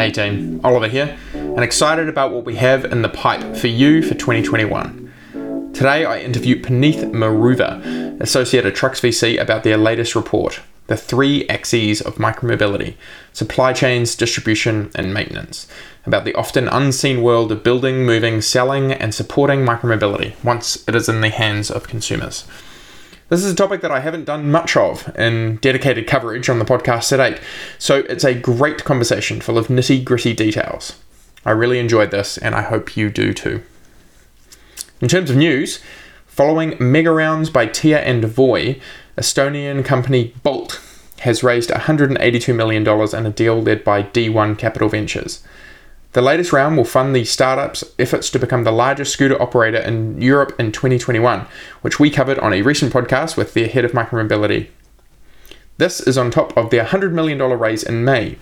Hey team, Oliver here, and excited about what we have in the pipe for you for 2021. Today I interview Puneeth Meruva, Associated Trucks VC, about their latest report, The Three Axes of Micromobility Supply Chains, Distribution, and Maintenance, about the often unseen world of building, moving, selling, and supporting micromobility once it is in the hands of consumers. This is a topic that I haven't done much of in dedicated coverage on the podcast to date, so it's a great conversation full of nitty gritty details. I really enjoyed this, and I hope you do too. In terms of news, following mega rounds by Tier and Voi, Estonian company Bolt has raised $182 million in a deal led by D1 Capital Ventures. The latest round will fund the startup's efforts to become the largest scooter operator in Europe in 2021, which we covered on a recent podcast with their head of micromobility. This is on top of their $100 million raise in May.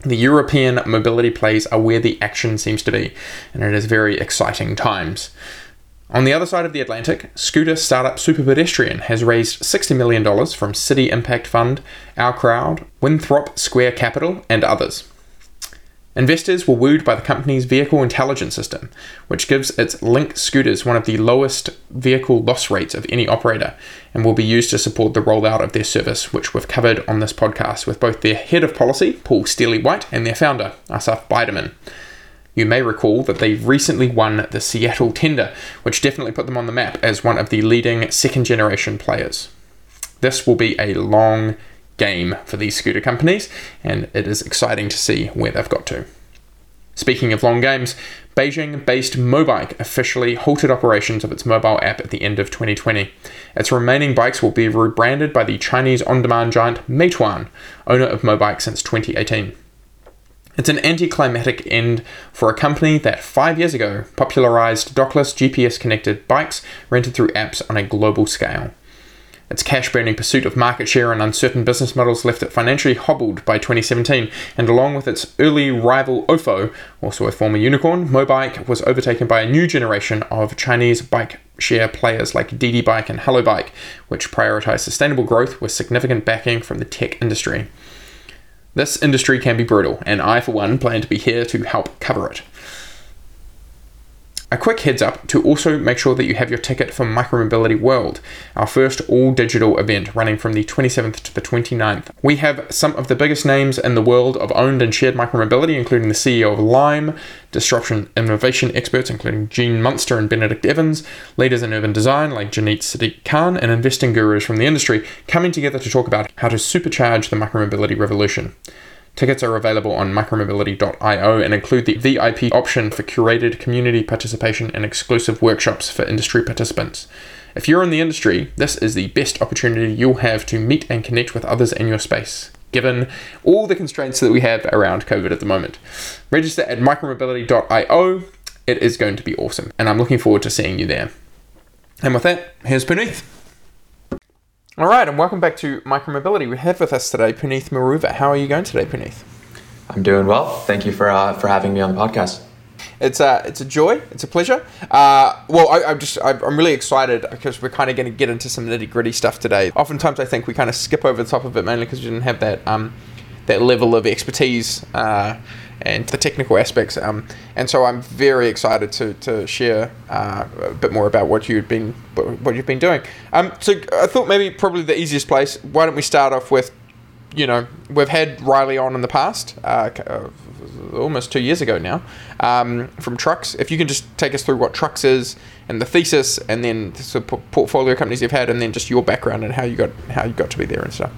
The European mobility plays are where the action seems to be, and it is very exciting times. On the other side of the Atlantic, scooter startup Superpedestrian has raised $60 million from Citi Impact Fund, Our Crowd, Winthrop Square Capital, and others. Investors were wooed by the company's vehicle intelligence system, which gives its Link scooters one of the lowest vehicle loss rates of any operator and will be used to support the rollout of their service, which we've covered on this podcast with both their head of policy, Paul Steely White, and their founder, Asaf Biderman. You may recall that they recently won the Seattle tender, which definitely put them on the map as one of the leading second generation players. This will be a long game for these scooter companies, and it is exciting to see where they've got to. Speaking of long games, Beijing based Mobike officially halted operations of its mobile app at the end of 2020. Its remaining bikes will be rebranded by the Chinese on demand giant Meituan, owner of Mobike since 2018. It's an anticlimactic end for a company that five years ago popularized dockless GPS connected bikes rented through apps on a global scale. Its cash burning pursuit of market share and uncertain business models left it financially hobbled by 2017, and along with its early rival Ofo, also a former unicorn, Mobike was overtaken by a new generation of Chinese bike share players like Didi Bike and Hello Bike, which prioritize sustainable growth with significant backing from the tech industry. This industry can be brutal, and I, for one, plan to be here to help cover it. A quick heads up to also make sure that you have your ticket for Micromobility World, our first all digital event running from the 27th to the 29th. We have some of the biggest names in the world of owned and shared micromobility, including the CEO of Lime, disruption innovation experts, including Gene Munster and Benedict Evans, leaders in urban design like Janette Sadik-Khan, and investing gurus from the industry coming together to talk about how to supercharge the micromobility revolution. Tickets are available on micromobility.io and include the VIP option for curated community participation and exclusive workshops for industry participants. If you're in the industry, this is the best opportunity you'll have to meet and connect with others in your space, given all the constraints that we have around COVID at the moment. Register at micromobility.io. It is going to be awesome, and I'm looking forward to seeing you there. And with that, here's Puneeth. All right, and welcome back to Micromobility. We have with us today Puneeth Meruva. How are you going today, Puneeth? I'm doing well. Thank you for uh, for having me on the podcast. It's a it's a joy. It's a pleasure. Uh, well, I, am just I'm really excited because we're kind of going to get into some nitty gritty stuff today. Oftentimes, I think we kind of skip over the top of it mainly because we didn't have that um, that level of expertise. Uh, and the technical aspects. Um, and so I'm very excited to, to share uh, a bit more about what you've been what you've been doing. Um, so I thought maybe probably the easiest place. Why don't we start off with, you know, we've had Reilly on in the past, uh, uh almost two years ago now, um, from Trucks. If you can just take us through what Trucks is and the thesis, and then the portfolio companies you've had, and then just your background and how you got how you got to be there and stuff.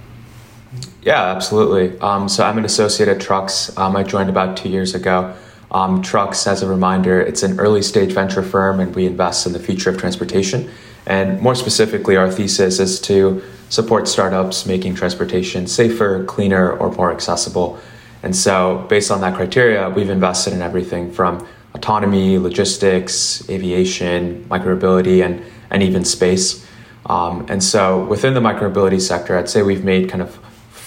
Yeah, absolutely. Um, so I'm an associate at Trucks. Um, I joined about two years ago. Um, Trucks, as a reminder, it's an early stage venture firm and we invest in the future of transportation. And more specifically, our thesis is to support startups making transportation safer, cleaner, or more accessible. And so, based on that criteria, we've invested in everything from autonomy, logistics, aviation, micromobility, and, and even space. Um, and so, within the micromobility sector, I'd say we've made kind of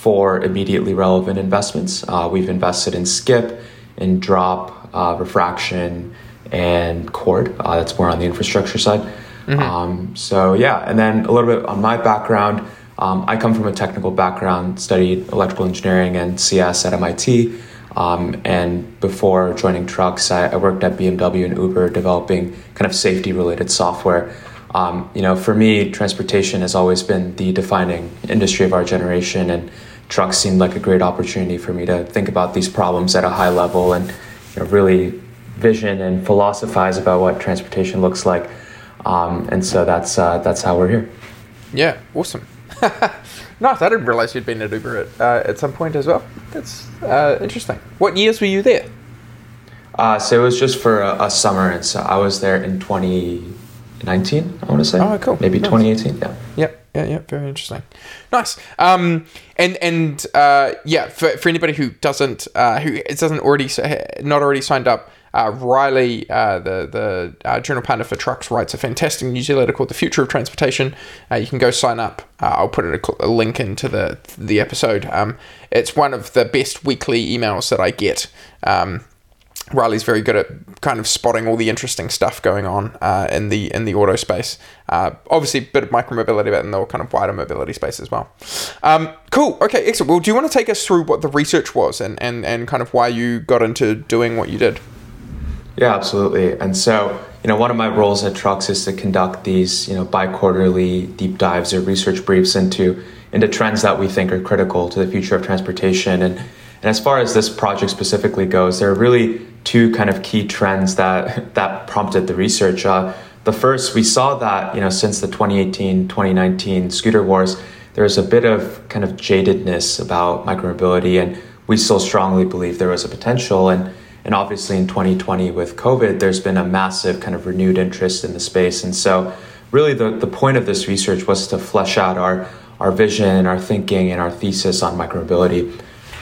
four immediately relevant investments. Uh, we've invested in Skip, in Drop, uh, Refraction, and Coord. Uh, that's more on the infrastructure side. Mm-hmm. Um, so, yeah, and then a little bit on my background. Um, I come from a technical background, studied electrical engineering and CS at MIT. Um, and before joining trucks, I, I, worked at BMW and Uber developing kind of safety related software. Um, you know, for me, transportation has always been the defining industry of our generation, and trucks seemed like a great opportunity for me to think about these problems at a high level and you know, really vision and philosophize about what transportation looks like. Um, and so that's uh, that's how we're here. Yeah, awesome. nice. I didn't realize you'd been at Uber at, uh, at some point as well. That's uh, interesting. What years were you there? Uh, so it was just for a, a, summer, and so I was there in 2019. I want to say. Oh, cool. Maybe nice. 2018. Yeah. Yep. Yeah, yeah, very interesting. Nice. Um, and and uh, yeah, for, for anybody who doesn't uh, who doesn't already not already signed up, uh, Reilly, uh, the the uh, journal partner for trucks, writes a fantastic newsletter called "The Future of Transportation." Uh, you can go sign up. Uh, I'll put a, a, link into the the episode. Um, it's one of the best weekly emails that I get. Um, Reilly's very good at kind of spotting all the interesting stuff going on uh, in the in the auto space. obviously, a bit of micromobility, but in the kind of wider mobility space as well. Um, cool. Okay, excellent. Well, do you want to take us through what the research was and, and, and kind of why you got into doing what you did? Yeah, absolutely. And so, you know, one of my roles at Trucks is to conduct these, you know, bi-quarterly deep dives or research briefs into into trends that we think are critical to the future of transportation. And and as far as this project specifically goes, there are really two kind of key trends that that prompted the research. Uh, the first, we saw that you know since the 2018-2019 scooter wars, there's a bit of kind of jadedness about micromobility, and we still strongly believe there was a potential. And and obviously in 2020 with COVID, there's been a massive kind of renewed interest in the space. And so, really, the, the point of this research was to flesh out our, our vision, our thinking, and our thesis on micromobility.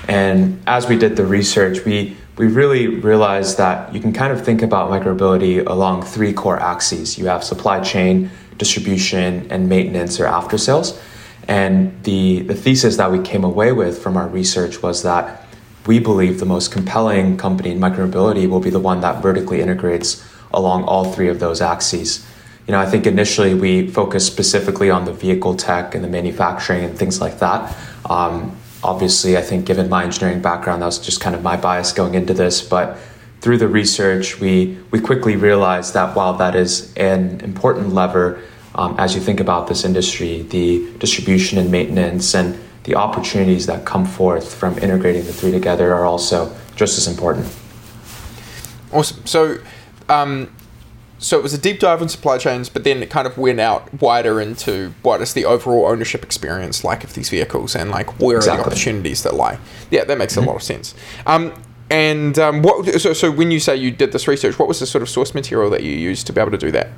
And as we did the research, we, we really realized that you can kind of think about micromobility along three core axes. You have supply chain, distribution, and maintenance or after sales. And the, the thesis that we came away with from our research was that we believe the most compelling company in micromobility will be the one that vertically integrates along all three of those axes. You know, I think initially we focused specifically on the vehicle tech and the manufacturing and things like that. Um, obviously, I think given my engineering background, that was just kind of my bias going into this. But through the research, we we quickly realized that while that is an important lever um, as you think about this industry, the distribution and maintenance and the opportunities that come forth from integrating the three together are also just as important. Awesome. So, um, so it was a deep dive on supply chains, but then it kind of went out wider into what is the overall ownership experience like of these vehicles and like where exactly. are the opportunities that lie. Yeah, that makes mm-hmm. a lot of sense. Um, and um, what? So, so when you say you did this research, what was the sort of source material that you used to be able to do that?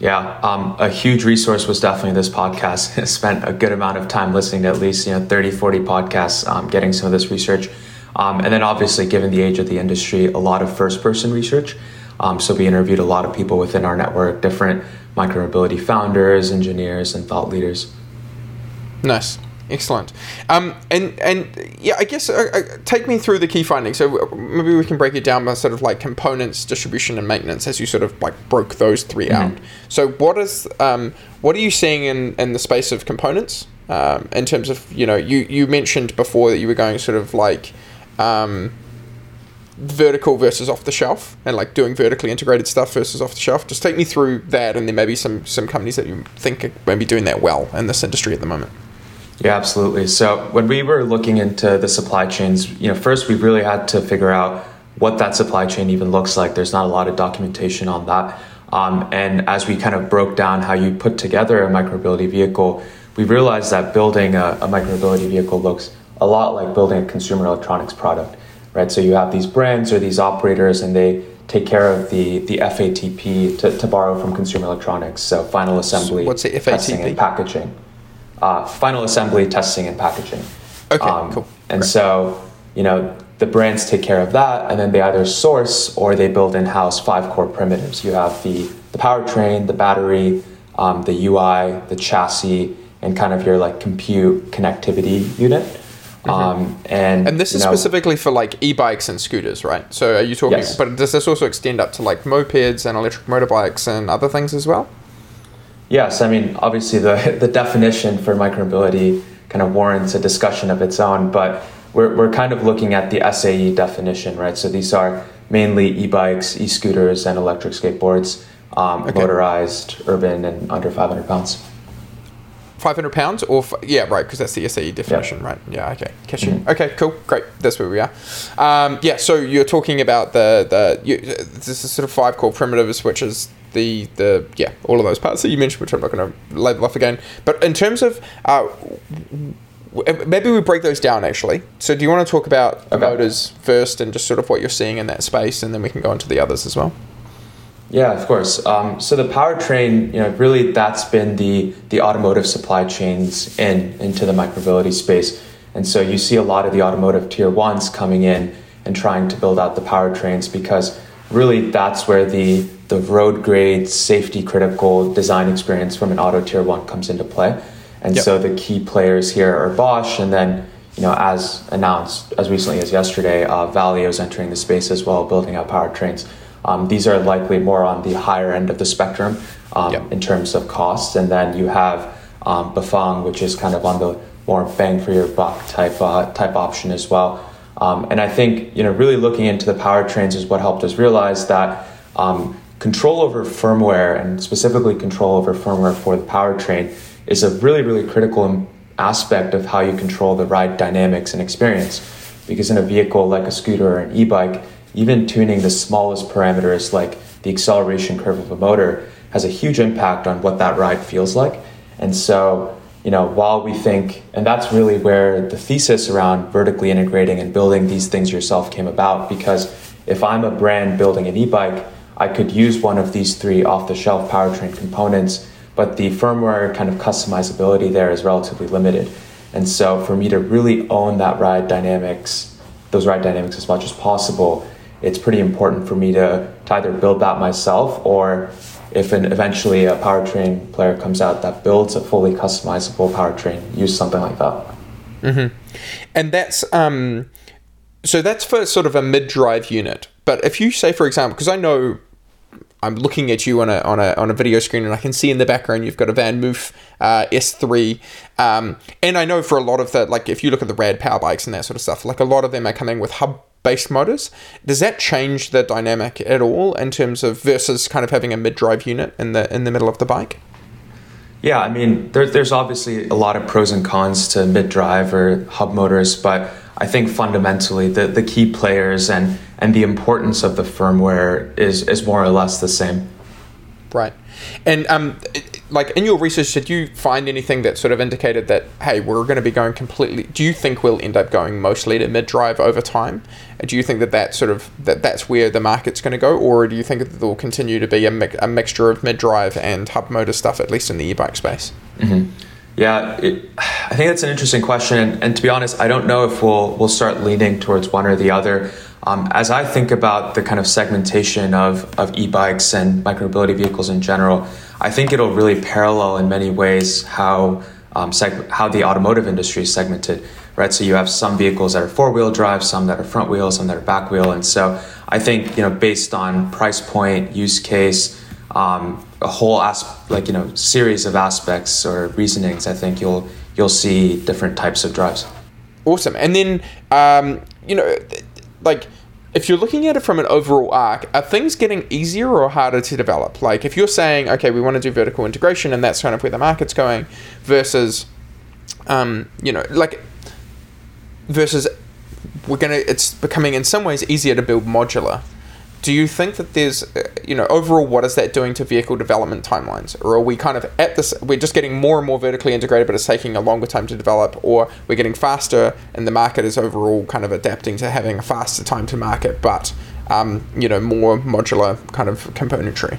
Yeah, um, a huge resource was definitely this podcast. I spent a good amount of time listening to at least you know 30, 40 podcasts, um, getting some of this research. Um, and then obviously, given the age of the industry, a lot of first person research. Um, so we interviewed a lot of people within our network, different micromobility founders, engineers, and thought leaders. Nice. Excellent. Um, and and yeah, I guess uh, uh, take me through the key findings. So maybe we can break it down by sort of like components, distribution, and maintenance, as you sort of like broke those 3 mm-hmm. out. So what is um, what are you seeing in in the space of components? Um, in terms of you know you you mentioned before that you were going sort of like um, vertical versus off the shelf and like doing vertically integrated stuff versus off the shelf. Just take me through that, and then maybe some some companies that you think are maybe doing that well in this industry at the moment. Yeah, absolutely. So when we were looking into the supply chains, you know, first we really had to figure out what that supply chain even looks like. There's not a lot of documentation on that. Um, and as we kind of broke down how you put together a micromobility vehicle, we realized that building a, a micromobility vehicle looks a lot like building a consumer electronics product, right? So you have these brands or these operators, and they take care of the the FATP to, to borrow from consumer electronics. So final assembly, so what's the FATP? testing, and packaging. uh, final assembly, testing, and packaging. Okay, um, cool. And Great. so, you know, the brands take care of that, and then they either source or they build in-house five core primitives. You have the the powertrain, the battery, um, the UI, the chassis, and kind of your like compute connectivity unit. Mm-hmm. Um, and and this is know, specifically for like e-bikes and scooters, right? So are you talking? Yes. But does this also extend up to like mopeds and electric motorbikes and other things as well? Yes, I mean obviously the the definition for micromobility kind of warrants a discussion of its own, but we're we're kind of looking at the SAE definition, right? So these are mainly e-bikes, e-scooters, and electric skateboards, um, okay. motorized, urban, and under 500 pounds. 500 pounds or f- yeah right because that's the SAE definition right? Yeah okay. Catching mm-hmm. okay cool. Great. That's where we are. Um, yeah so you're talking about the the you, this is sort of five core primitives which is the the yeah all of those parts that you mentioned which I'm not going to label off again. But in terms of uh, maybe we break those down actually. So do you want to talk about okay. motors first and just sort of what you're seeing in that space and then we can go into the others as well yeah, of course. Um, so the powertrain, you know, really that's been the the automotive supply chains in into the micromobility space, and so you see a lot of the automotive tier ones coming in and trying to build out the powertrains because really that's where the the road grade safety critical design experience from an auto tier one comes into play, and yep. so the key players here are Bosch, and then you know as announced as recently as yesterday, uh, Valeo is entering the space as well, building out powertrains. Um, these are likely more on the higher end of the spectrum um, yep. in terms of costs. And then you have um, Bafang, which is kind of on the more bang for your buck type uh, type option as well. Um, and I think you know really looking into the powertrains is what helped us realize that um, control over firmware and specifically control over firmware for the powertrain is a really really critical aspect of how you control the ride dynamics and experience. Because in a vehicle like a scooter or an e-bike, even tuning the smallest parameters like the acceleration curve of a motor has a huge impact on what that ride feels like. And so, you know, while we think, and that's really where the thesis around vertically integrating and building these things yourself came about, because if I'm a brand building an e bike, I could use one of these three off the shelf powertrain components, but the firmware kind of customizability there is relatively limited. And so, for me to really own that ride dynamics, those ride dynamics as much as possible, it's pretty important for me to, to either build that myself or if an, eventually a powertrain player comes out that builds a fully customizable powertrain, use something like that. Mm-hmm. And that's um, so that's for sort of a mid-drive unit. But if you say, for example, because I know I'm looking at you on a, on a on a video screen, and I can see in the background you've got a VanMoof uh, S3, um, and I know for a lot of the like if you look at the rad power bikes and that sort of stuff, like a lot of them are coming with hub based motors. Does that change the dynamic at all in terms of versus kind of having a mid drive unit in the in the middle of the bike? Yeah, I mean, there, there's obviously a lot of pros and cons to mid drive or hub motors, but I think fundamentally the, the key players and, and the importance of the firmware is, is more or less the same. Right. And um, like in your research, did you find anything that sort of indicated that hey, we're going to be going completely? Do you think we'll end up going mostly to mid drive over time? Do you think that that sort of that that's where the market's going to go, or do you think that there will continue to be a, mi- a mixture of mid drive and hub motor stuff, at least in the e-bike space? Mm-hmm. Yeah, it, I think that's an interesting question, and, and to be honest, I don't know if we'll we'll start leaning towards one or the other. Um, as I think about the kind of segmentation of, of e-bikes and micromobility vehicles in general, I think it'll really parallel in many ways how um, seg- how the automotive industry is segmented, right? So you have some vehicles that are four wheel drive, some that are front wheel, some that are back wheel, and so I think you know based on price point, use case, um, a whole as- like you know series of aspects or reasonings, I think you'll you'll see different types of drives. Awesome, and then um, you know like if you're looking at it from an overall arc, are things getting easier or harder to develop? Like if you're saying, okay, we want to do vertical integration and that's kind of where the market's going, versus, um, you know, like, versus we're gonna, it's becoming in some ways easier to build modular do you think that there's uh, you know overall what is that doing to vehicle development timelines? Or are we kind of at this we're just getting more and more vertically integrated but it's taking a longer time to develop or we're getting faster and the market is overall kind of adapting to having a faster time to market but um, you know more modular kind of componentry?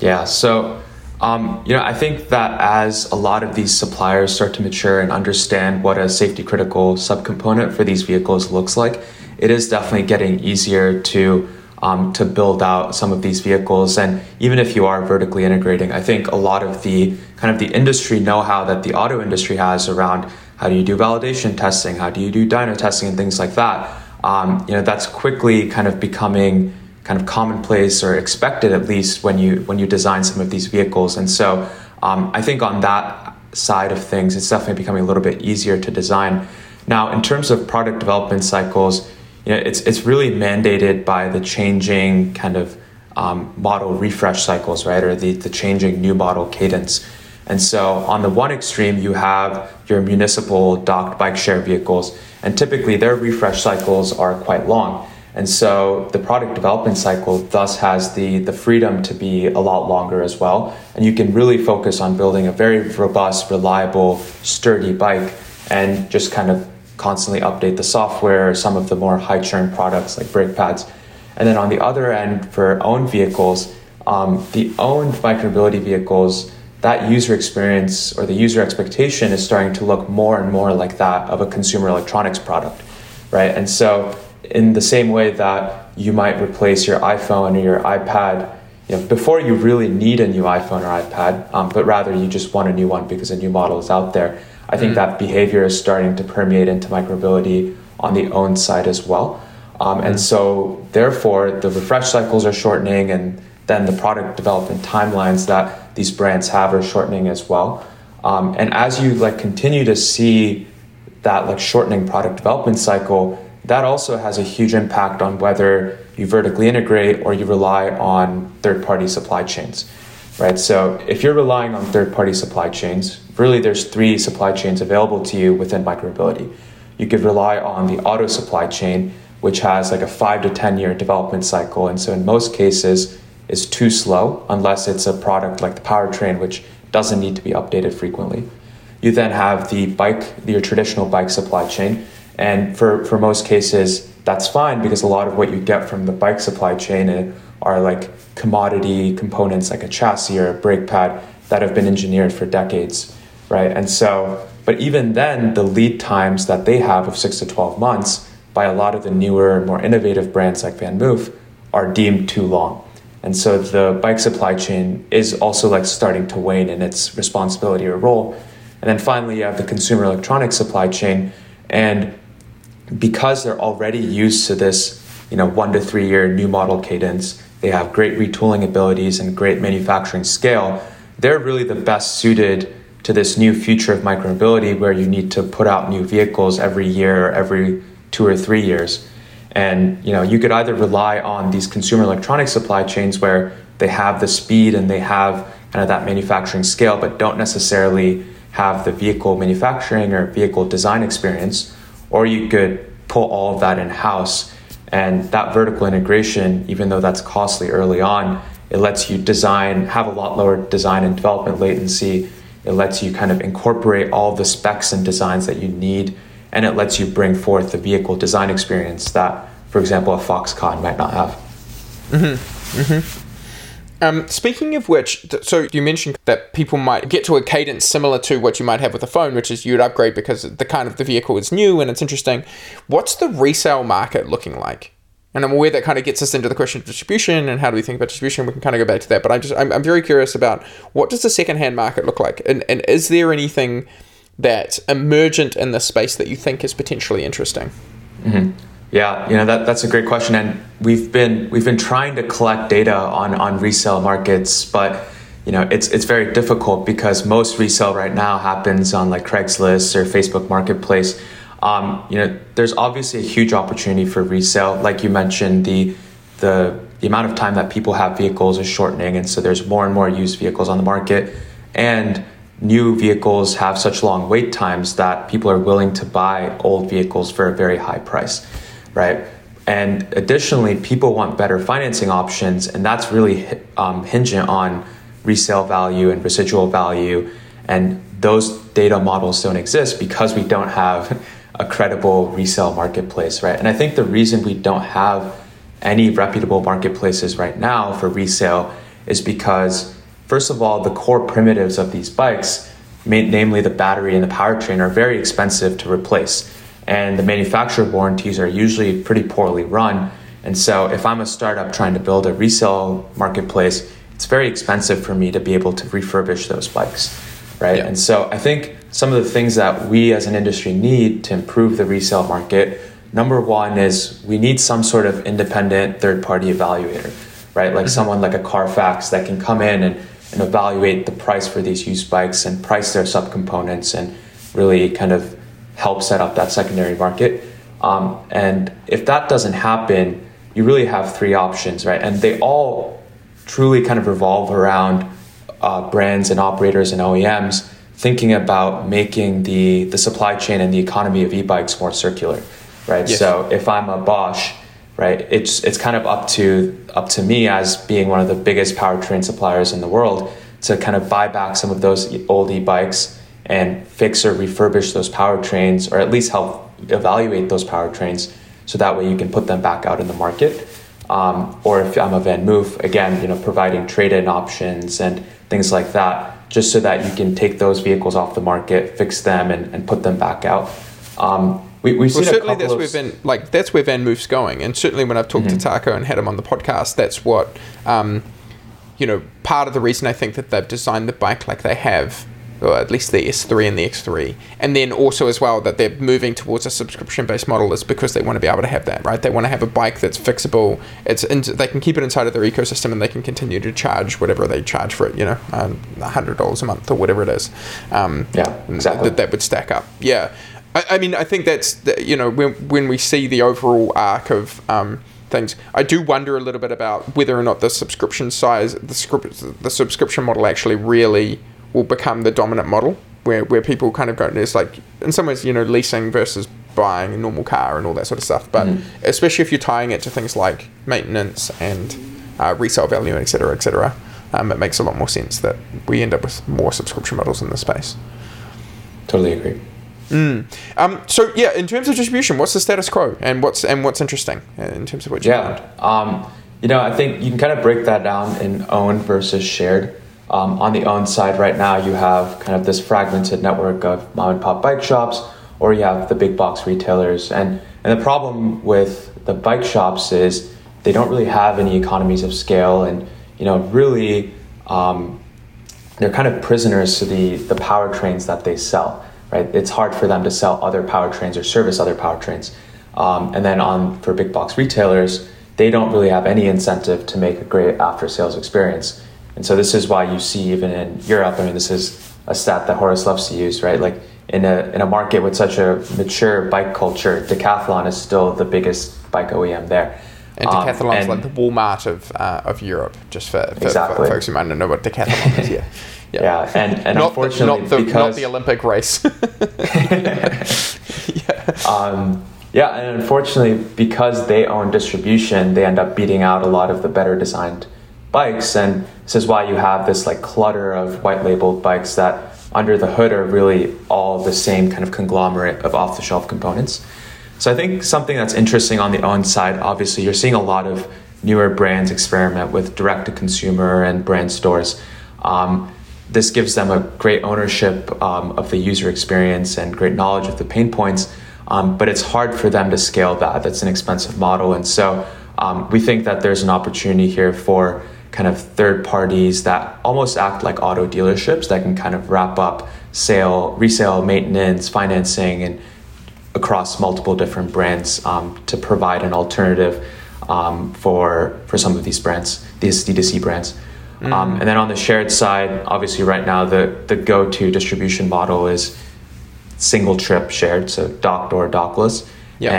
Yeah so Um, you know, I think that as a lot of these suppliers start to mature and understand what a safety critical subcomponent for these vehicles looks like, it is definitely getting easier to um, to build out some of these vehicles. And even if you are vertically integrating, I think a lot of the kind of the industry know-how that the auto industry has around how do you do validation testing, how do you do dyno testing, and things like that. Um, you know, that's quickly kind of becoming kind of commonplace or expected at least when you when you design some of these vehicles. And so um, I think on that side of things, it's definitely becoming a little bit easier to design. Now, in terms of product development cycles, you know, it's it's really mandated by the changing kind of um, model refresh cycles, right, or the the changing new model cadence. And so, on the one extreme, you have your municipal docked bike share vehicles, and typically their refresh cycles are quite long. And so, the product development cycle thus has the, the freedom to be a lot longer as well. And you can really focus on building a very robust, reliable, sturdy bike and just kind of constantly update the software, some of the more high churn products like brake pads. And then on the other end, for owned vehicles, um, the owned micromobility vehicles, that user experience or the user expectation is starting to look more and more like that of a consumer electronics product, right? And so, in the same way that you might replace your iPhone or your iPad, you know, before you really need a new iPhone or iPad, um, but rather you just want a new one because a new model is out there I think mm that behavior is starting to permeate into micromobility on the own side as well. Um, and so, therefore, the refresh cycles are shortening, and then the product development timelines that these brands have are shortening as well. Um, and as you like continue to see that like shortening product development cycle, that also has a huge impact on whether you vertically integrate or you rely on third-party supply chains right? So if you're relying on third-party supply chains, really there's three supply chains available to you within micromobility. You could rely on the auto supply chain, which has like a five to 10 year development cycle. And so in most cases is too slow unless it's a product like the powertrain, which doesn't need to be updated frequently. You then have the bike, your traditional bike supply chain. And for, for most cases, that's fine because a lot of what you get from the bike supply chain eh, are like commodity components like a chassis or a brake pad that have been engineered for decades, right? And so, but even then, the lead times that they have of six to 12 months by a lot of the newer, more innovative brands like VanMoof are deemed too long. And so the bike supply chain is also like starting to wane in its responsibility or role. And then finally, you have the consumer electronics supply chain. And because they're already used to this, you know, one to three year new model cadence, they have great retooling abilities and great manufacturing scale. They're really the best suited to this new future of micromobility where you need to put out new vehicles every year or every two or three years. And you know, you could either rely on these consumer electronic supply chains where they have the speed and they have kind of that manufacturing scale, but don't necessarily have the vehicle manufacturing or vehicle design experience, or you could pull all of that in house and that vertical integration, even though that's costly early on, it lets you design, have a lot lower design and development latency. It lets you kind of incorporate all the specs and designs that you need, and it lets you bring forth the vehicle design experience that, for example, a Foxconn might not have. Mm-hmm. Mm-hmm. Um, speaking of which, so you mentioned that people might get to a cadence similar to what you might have with a phone, which is you'd upgrade because the kind of the vehicle is new and it's interesting. What's the resale market looking like? And I'm aware that kind of gets us into the question of distribution and how do we think about distribution. We can kind of go back to that, but I just I'm, I'm very curious about what does the secondhand market look like, and and is there anything that emergent in the space that you think is potentially interesting? Mm-hmm. Yeah, you know that that's a great question, and we've been we've been trying to collect data on on resale markets, but you know it's it's very difficult because most resale right now happens on like Craigslist or Facebook Marketplace. Um, you know, there's obviously a huge opportunity for resale, like you mentioned the the the amount of time that people have vehicles is shortening, and so there's more and more used vehicles on the market, and new vehicles have such long wait times that people are willing to buy old vehicles for a very high price right? And additionally, people want better financing options, and that's really um, on resale value and residual value. And those data models don't exist because we don't have a credible resale marketplace, right? And I think the reason we don't have any reputable marketplaces right now for resale is because first of all, the core primitives of these bikes, namely the battery and the powertrain, are very expensive to replace. And the manufacturer warranties are usually pretty poorly run. And so, if I'm a startup trying to build a resale marketplace, it's very expensive for me to be able to refurbish those bikes, right? Yeah. And so, I think some of the things that we as an industry need to improve the resale market number one is we need some sort of independent third party evaluator, right? Like mm-hmm. someone like a Carfax that can come in and, and evaluate the price for these used bikes and price their subcomponents and really kind of help set up that secondary market. Um, and if that doesn't happen, you really have three options, right? And they all truly kind of revolve around uh, brands and operators and OEMs thinking about making the, the supply chain and the economy of e-bikes more circular right? Yes. So if I'm a Bosch, right, it's it's kind of up to up to me as being one of the biggest powertrain suppliers in the world to kind of buy back some of those old e-bikes and fix or refurbish those powertrains, or at least help evaluate those powertrains, so that way you can put them back out in the market. Um, or if I'm a VanMoof, again, you know, providing trade-in options and things like that, just so that you can take those vehicles off the market, fix them, and, and put them back out. Um, we, we've well, certainly that's of... where Van like that's where VanMoof's going, and certainly when I've talked mm-hmm. to Taco and had him on the podcast, that's what um, you know. Part of the reason I think that they've designed the bike like they have, or at least the S3 and the X3, and then also as well that they're moving towards a subscription-based model is because they want to be able to have that, right? They want to have a bike that's fixable. It's in, they can keep it inside of their ecosystem, and they can continue to charge whatever they charge for it. You know, um, hundred dollars a month or whatever it is. Um, yeah, exactly. That, that would stack up. Yeah. I, I mean, I think that's you know when when we see the overall arc of um, things, I do wonder a little bit about whether or not the subscription size, the script, the subscription model actually really will become the dominant model, where where people kind of go, it's like in some ways, you know, leasing versus buying a normal car and all that sort of stuff. But mm-hmm. especially if you're tying it to things like maintenance and uh, resale value, et cetera, et cetera, um, it makes a lot more sense that we end up with more subscription models in this space. Totally agree. Mm. Um, so yeah, in terms of distribution, what's the status quo, and what's and what's interesting in terms of what you yeah. Um, you know, I think you can kind of break that down in owned versus shared. Um, on the owned side, right now you have kind of this fragmented network of mom and pop bike shops, or you have the big box retailers. And and the problem with the bike shops is they don't really have any economies of scale, and you know, really, um, they're kind of prisoners to the the powertrains that they sell right? It's hard for them to sell other powertrains or service other powertrains. Um, and then on for big box retailers, they don't really have any incentive to make a great after sales experience. And so this is why you see even in Europe, I mean, this is a stat that Horace loves to use, right? Like in a, in a market with such a mature bike culture, Decathlon is still the biggest bike OEM there. And Decathlon um, like the Walmart of, uh, of Europe, just for, for, exactly. for folks who might not know what Decathlon is. Yeah. Yeah, yeah and, and not unfortunately, the, not, the, because, not the Olympic race. yeah. Um, yeah, and unfortunately, because they own distribution, they end up beating out a lot of the better designed bikes. And this is why you have this like clutter of white labeled bikes that under the hood are really all the same kind of conglomerate of off the shelf components. So I think something that's interesting on the own side, obviously, you're seeing a lot of newer brands experiment with direct to consumer and brand stores. Um, this gives them a great ownership um, of the user experience and great knowledge of the pain points. Um, but it's hard for them to scale that. That's an expensive model. And so um, we think that there's an opportunity here for kind of third parties that almost act like auto dealerships that can kind of wrap up sale, resale, maintenance, financing, and across multiple different brands um, to provide an alternative um, for for some of these brands, these D2C brands. Mm. Um, and then on the shared side, obviously, right now the the go to distribution model is single trip shared, so docked or dockless.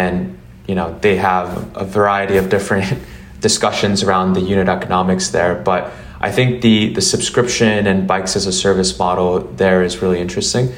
And you know they have a variety of different discussions around the unit economics there, but I think the the subscription and bikes as a service model there is really interesting.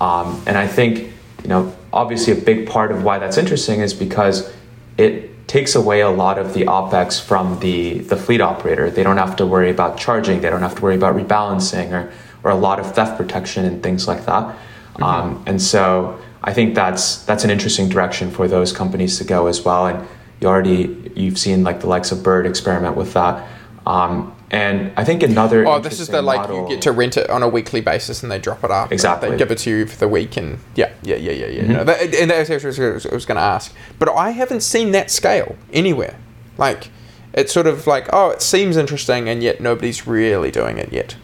Um, and I think you know obviously a big part of why that's interesting is because it takes away a lot of the opex from the, the fleet operator. They don't have to worry about charging, they don't have to worry about rebalancing or, or a lot of theft protection and things like that. Mm-hmm. Um, and so I think that's that's an interesting direction for those companies to go as well. And you already you've seen like the likes of Bird experiment with that. Um, And I think another. Oh, this is the like model, you get to rent it on a weekly basis and they drop it up. Exactly. They give it to you for the week and yeah, yeah, yeah, yeah, yeah. Mm-hmm. No, that, and that's actually what I was going to ask. But I haven't seen that scale anywhere. Like, it's sort of like, oh, it seems interesting and yet nobody's really doing it yet.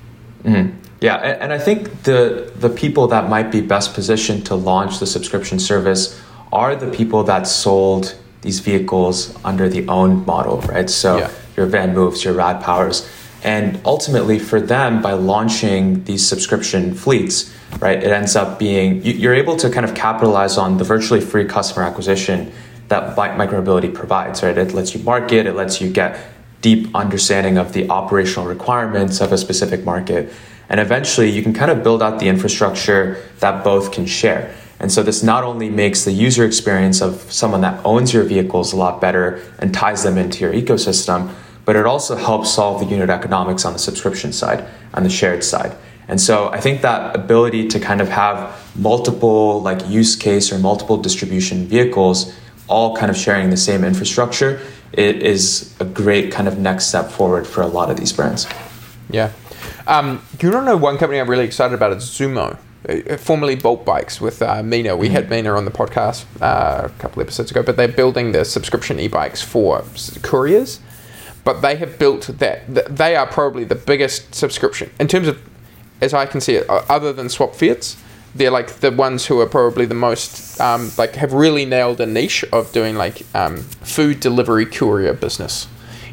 Mhm. Yeah, and, and I think the the people that might be best positioned to launch the subscription service are the people that sold these vehicles under the owned model, right? So Yeah. your VanMoofs, your Rad Powers, and ultimately for them by launching these subscription fleets, right? It ends up being you- you're able to kind of capitalize on the virtually free customer acquisition that Bike Micromobility provides, right? It lets you market, it lets you get deep understanding of the operational requirements of a specific market. And eventually you can kind of build out the infrastructure that both can share. And so this not only makes the user experience of someone that owns your vehicles a lot better and ties them into your ecosystem, but it also helps solve the unit economics on the subscription side, on the shared side. And so I think that ability to kind of have multiple like use case or multiple distribution vehicles all kind of sharing the same infrastructure it is a great kind of next step forward for a lot of these brands. Yeah. Um, you don't know one company I'm really excited about? It's Zoomo, formerly Bolt Bikes with uh, Mina. We had Mina on the podcast uh, a couple episodes ago, but they're building the subscription e-bikes for couriers. But they have built that. th- They are probably the biggest subscription in terms of, as I can see it, uh, other than Swapfiets. They're like the ones who are probably the most um, like have really nailed a niche of doing like um, food delivery courier business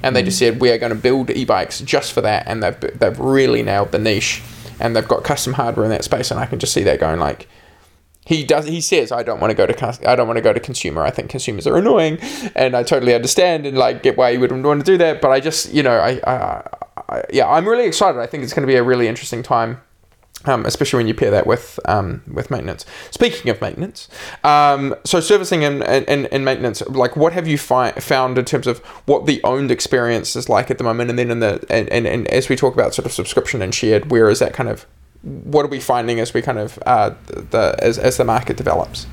and they just said we are going to build e-bikes just for that and they've, they've really nailed the niche and they've got custom hardware in that space and i can just see that going like he does he says i don't want to go to i don't want to go to consumer. I think consumers are annoying and i totally understand and like get why you wouldn't want to do that but i just you know i, I, I yeah i'm really excited. I think it's going to be a really interesting time um, especially when you pair that with um, with maintenance. Speaking of maintenance, um, so servicing and, and, and maintenance, like what have you fi- found in terms of what the owned experience is like at the moment, and then in the and, and, and as we talk about sort of subscription and shared, where is that kind of what are we finding as we kind of uh, the as, as the market develops?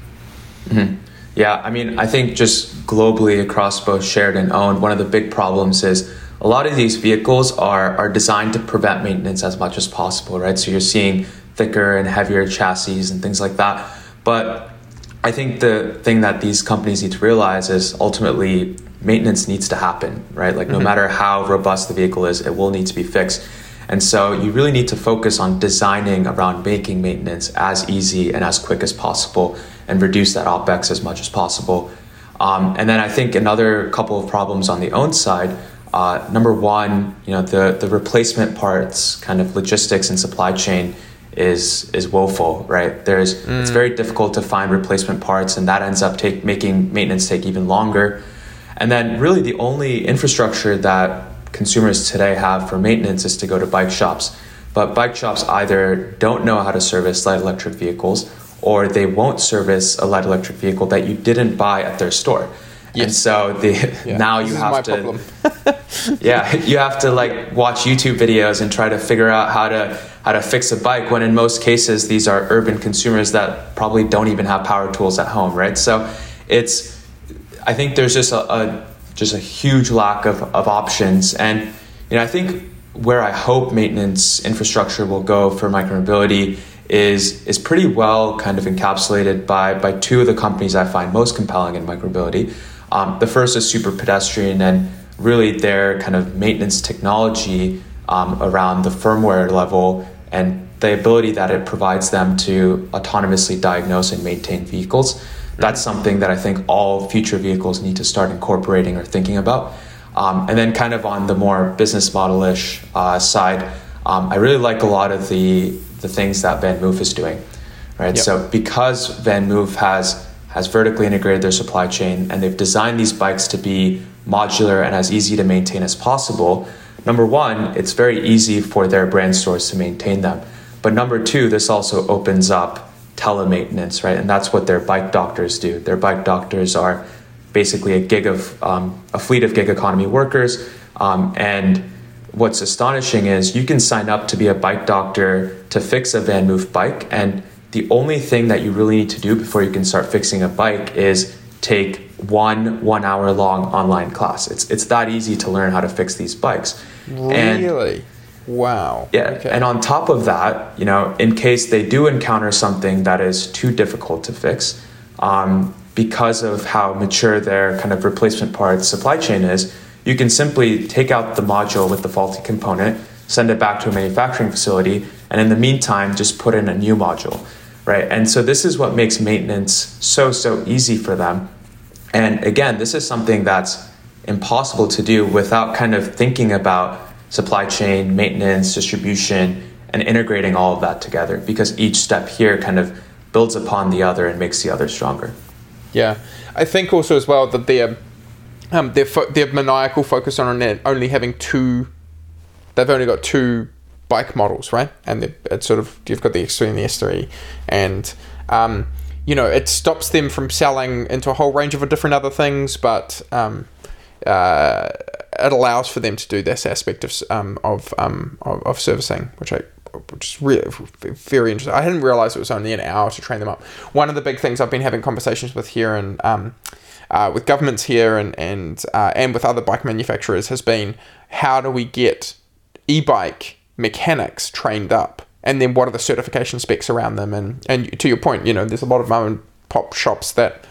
Yeah, I mean, I think just globally across both shared and owned, one of the big problems is a lot of these vehicles are are designed to prevent maintenance as much as possible, right? So you're seeing thicker and heavier chassis and things like that. But I think the thing that these companies need to realize is ultimately maintenance needs to happen, right? Like no matter how robust the vehicle is, it will need to be fixed. And so you really need to focus on designing around making maintenance as easy and as quick as possible and reduce that OPEX as much as possible. Um, and then I think another couple of problems on the own side. Uh, number one, you know, the, the replacement parts kind of logistics and supply chain is is woeful, right? There's it's very difficult to find replacement parts, and that ends up take making maintenance take even longer. And then really the only infrastructure that consumers today have for maintenance is to go to bike shops. But bike shops either don't know how to service light electric vehicles or they won't service a light electric vehicle that you didn't buy at their store. And so the Yeah, now you is have to yeah, you have to like watch YouTube videos and try to figure out how to how to fix a bike when in most cases these are urban consumers that probably don't even have power tools at home, right? So it's I think there's just a, a just a huge lack of, of options and you know I think where I hope maintenance infrastructure will go for micromobility is is pretty well kind of encapsulated by by two of the companies I find most compelling in micromobility. Um, the first is Superpedestrian and really their kind of maintenance technology um, around the firmware level and the ability that it provides them to autonomously diagnose and maintain vehicles. That's something that I think all future vehicles need to start incorporating or thinking about. Um, and then, kind of on the more business model ish uh, side, um, I really like a lot of the, the things that VanMoof is doing. Right. Yep. So, because VanMoof has has vertically integrated their supply chain and they've designed these bikes to be modular and as easy to maintain as possible. Number one, it's very easy for their brand stores to maintain them. But number two, this also opens up telemaintenance, right? And that's what their bike doctors do. Their bike doctors are basically a gig of um, a fleet of gig economy workers. Um, and what's astonishing is you can sign up to be a bike doctor to fix a VanMoof bike, and the only thing that you really need to do before you can start fixing a bike is take one one hour long online class. It's it's that easy to learn how to fix these bikes. Really? And wow. Yeah. Okay. And on top of that, you know, in case they do encounter something that is too difficult to fix, um, because of how mature their kind of replacement parts supply chain is, you can simply take out the module with the faulty component, send it back to a manufacturing facility, and in the meantime, just put in a new module, right? And so this is what makes maintenance so, so easy for them. And again, this is something that's impossible to do without kind of thinking about supply chain, maintenance, distribution, and integrating all of that together because each step here kind of builds upon the other and makes the other stronger. Yeah. I think also as well that they're um, their fo- their maniacal focus on only having two. They've only got two bike models, right? And it's sort of you've got the X3 and the S3, and um, you know it stops them from selling into a whole range of different other things, but um, uh, it allows for them to do this aspect of um, of, um, of, of servicing, which I which is really very interesting. I hadn't realized it was only an hour to train them up. One of the big things I've been having conversations with here and um, uh, with governments here and and uh, and with other bike manufacturers has been how do we get e-bike mechanics trained up, and then what are the certification specs around them? And and to your point, you know, there's a lot of mom and pop shops that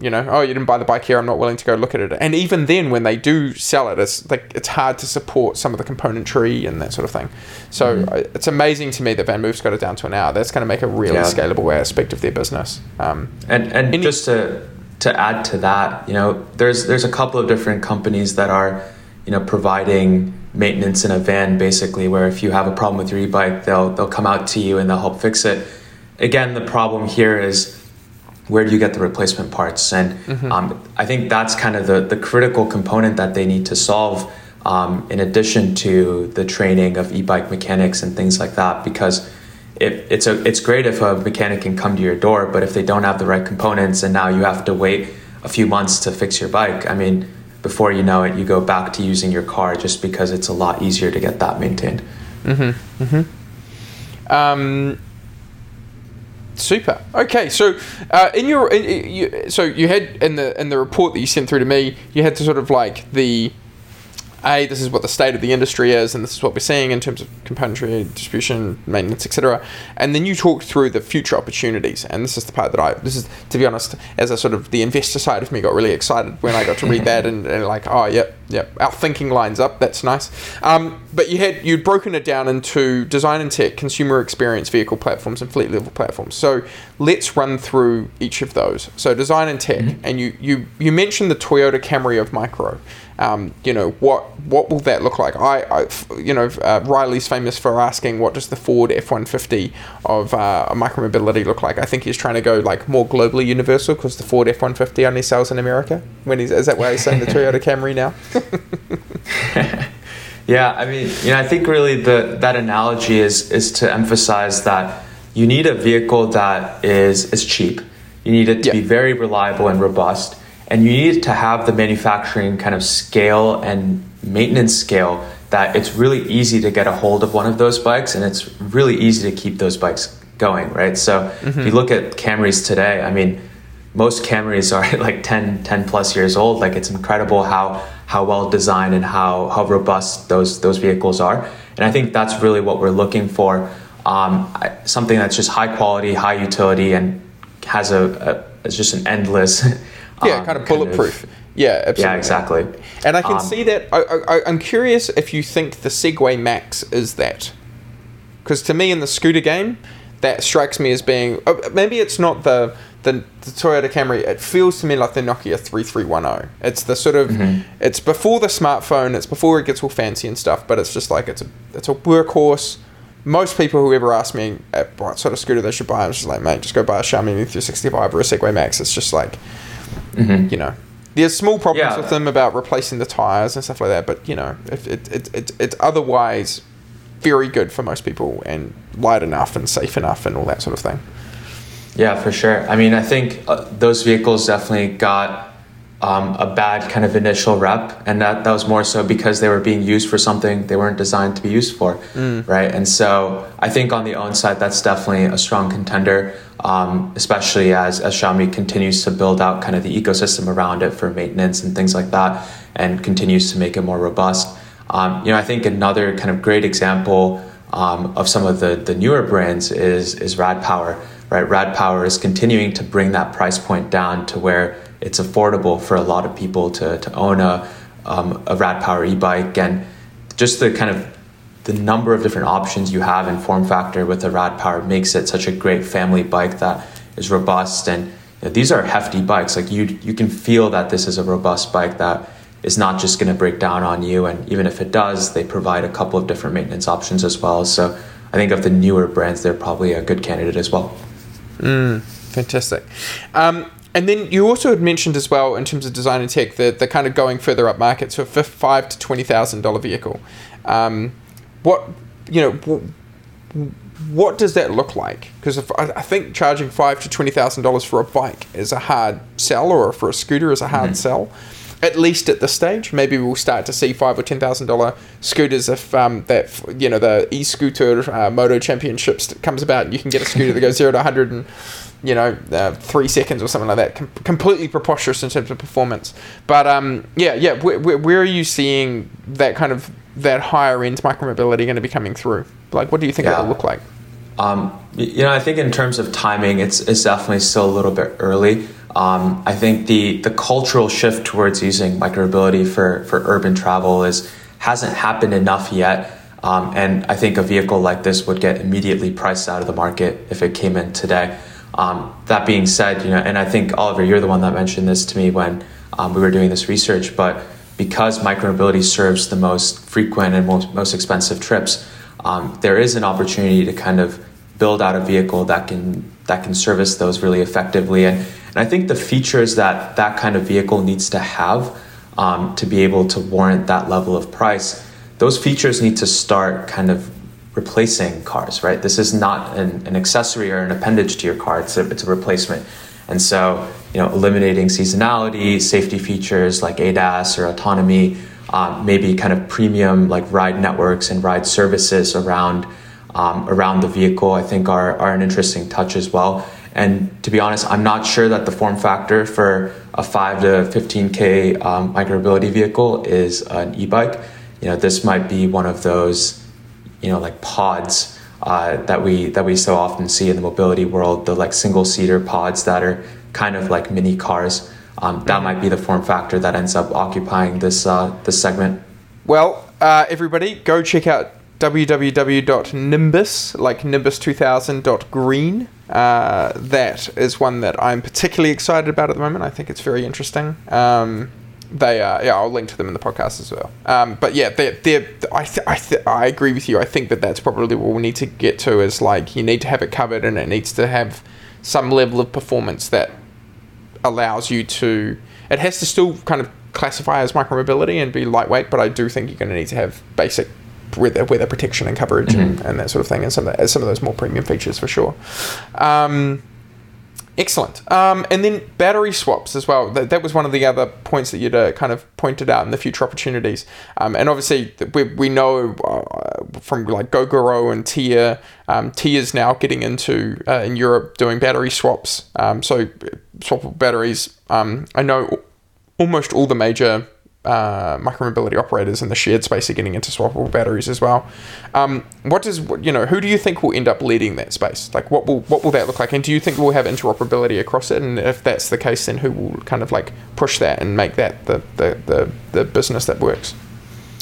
you know, oh, you didn't buy the bike here. I'm not willing to go look at it. And even then, when they do sell it, it's like it's hard to support some of the componentry and that sort of thing. So mm-hmm. it's amazing to me that VanMoof's got it down to an hour. That's going to make a really yeah. scalable aspect of their business. Um, and and any- just to to add to that, you know, there's there's a couple of different companies that are, you know, providing maintenance in a van basically, where if you have a problem with your e-bike, they'll they'll come out to you and they'll help fix it. Again, the problem here is where do you get the replacement parts? And mm-hmm. um, I think that's kind of the, the critical component that they need to solve um, in addition to the training of e-bike mechanics and things like that because it, it's a it's great if a mechanic can come to your door but if they don't have the right components and now you have to wait a few months to fix your bike i mean before you know it you go back to using your car just because it's a lot easier to get that maintained mm-hmm. Mm-hmm. Um, Super. Okay, so uh, in your in, you, so you had in the in the report that you sent through to me, you had to sort of like the a this is what the state of the industry is and this is what we're seeing in terms of componentry distribution maintenance etc and then you talk through the future opportunities and this is the part that i this is to be honest as a sort of the investor side of me got really excited when i got to read that and, and like oh yep yep our thinking lines up that's nice um, but you had you'd broken it down into design and tech consumer experience vehicle platforms and fleet level platforms so let's run through each of those so design and tech mm-hmm. and you you you mentioned the toyota camry of micro um, you know what what will that look like? I, I you know uh, Reilly's famous for asking what does the Ford F one fifty of uh, micromobility look like? I think he's trying to go like more globally universal because the Ford F one fifty only sells in America. When he's is that why he's saying the Toyota Camry now? yeah, I mean, you know, I think really the that analogy is is to emphasize that you need a vehicle that is is cheap. You need it to yeah. be very reliable and robust and you need to have the manufacturing kind of scale and maintenance scale that it's really easy to get a hold of one of those bikes and it's really easy to keep those bikes going, right? So mm-hmm. if you mm-hmm. look at Camrys today, I mean, most Camrys are like 10, 10 plus years old. Like it's incredible how, how well designed and how, how robust those, those vehicles are. And I think that's really what we're looking for. Um, something that's just high quality, high utility, and has a, a it's just an endless yeah, um, kind of bulletproof. Kind of, yeah, absolutely. Yeah, exactly. And I can um, see that. I, am curious if you think the Segway Max is that, because to me in the scooter game, that strikes me as being uh, maybe it's not the, the, the Toyota Camry. It feels to me like the Nokia three three one zero. It's the sort of mm-hmm. it's before the smartphone. It's before it gets all fancy and stuff. But it's just like it's a it's a workhorse most people who ever ask me what sort of scooter they should buy, I'm just like, mate, just go buy a Xiaomi 365 or a Segway Max. It's just like, Mm-hmm. You know, there's small problems yeah. with them about replacing the tires and stuff like that, but you know, if it, it, it, it's otherwise very good for most people and light enough and safe enough and all that sort of thing. Yeah, for sure. I mean, I think uh, those vehicles definitely got um, a bad kind of initial rep, and that, that was more so because they were being used for something they weren't designed to be used for, mm. right? And so I think on the own side, that's definitely a strong contender, um, especially as, as Xiaomi continues to build out kind of the ecosystem around it for maintenance and things like that, and continues to make it more robust. Um, you know, I think another kind of great example um, of some of the, the newer brands is is Rad Power, right? Rad Power is continuing to bring that price point down to where it's affordable for a lot of people to, to own a, um, a Rad Power e-bike. And just the kind of the number of different options you have in form factor with the Rad Power makes it such a great family bike that is robust. And you know, these are hefty bikes. Like you you can feel that this is a robust bike that is not just going to break down on you. And even if it does they provide a couple of different maintenance options as well. So I think of the newer brands they're probably a good candidate as well. Mm, fantastic. Um, and then you also had mentioned as well in terms of design and tech the, the kind of going further up market, so a five to twenty thousand dollar vehicle. Um, what you know, what does that look like? Because I think charging five to twenty thousand dollars for a bike is a hard sell, or for a scooter is a hard mm-hmm. sell. At least at this stage, maybe we'll start to see five or ten thousand dollar scooters if um, that you know the e-scooter uh, moto championships comes about. And you can get a scooter that goes zero to hundred and you know, uh, three seconds or something like that. Com- completely preposterous in terms of performance. But um, yeah, yeah. Where, where, where, are you seeing that kind of that higher end micromobility going to be coming through? Like, what do you think yeah. it will look like? Um, you know, I think in terms of timing, it's it's definitely still a little bit early. Um, I think the the cultural shift towards using micromobility for for urban travel is hasn't happened enough yet. Um, and I think a vehicle like this would get immediately priced out of the market if it came in today. Um, that being said, you know, and I think Oliver, you're the one that mentioned this to me when um, we were doing this research, but because micromobility serves the most frequent and most, most expensive trips, um, there is an opportunity to kind of build out a vehicle that can that can service those really effectively. And, and I think the features that that kind of vehicle needs to have um, to be able to warrant that level of price, those features need to start kind of replacing cars, right? This is not an, an accessory or an appendage to your car, it's a, it's a replacement. And so, you know, eliminating seasonality, safety features like ADAS or autonomy, um, maybe kind of premium like ride networks and ride services around um, around the vehicle, I think are, are an interesting touch as well. And to be honest, I'm not sure that the form factor for a 5 to 15K um, micromobility vehicle is an e bike. You know, this might be one of those you know like pods uh, that we that we so often see in the mobility world, the like single seater pods that are kind of like mini cars. Um, that might be the form factor that ends up occupying this uh, this segment. Well, uh, everybody, go check out www.nimbus, like nimbus2000.green. Uh, that is one that I'm particularly excited about at the moment. I think it's very interesting. Um, they uh, yeah I'll link to them in the podcast as well um, but yeah they they I th- I, th- I agree with you I think that that's probably what we need to get to is like you need to have it covered and it needs to have some level of performance that allows you to it has to still kind of classify as micromobility and be lightweight but I do think you're going to need to have basic weather, weather protection and coverage mm-hmm. and, and, that sort of thing and some of, the, some of those more premium features for sure um, Excellent. Um, and then battery swaps as well. That, that was one of the other points that you'd uh, kind of pointed out in the future opportunities. Um, and obviously, we, we know uh, from like Gogoro and Tier, um, is now getting into uh, in Europe doing battery swaps. Um, so swappable batteries. Um, I know almost all the major uh, micromobility operators in the shared space are getting into swappable batteries as well. Um, what does you know? Who do you think will end up leading that space? Like, what will what will that look like? And do you think we'll have interoperability across it? And if that's the case, then who will kind of like push that and make that the the the, the business that works?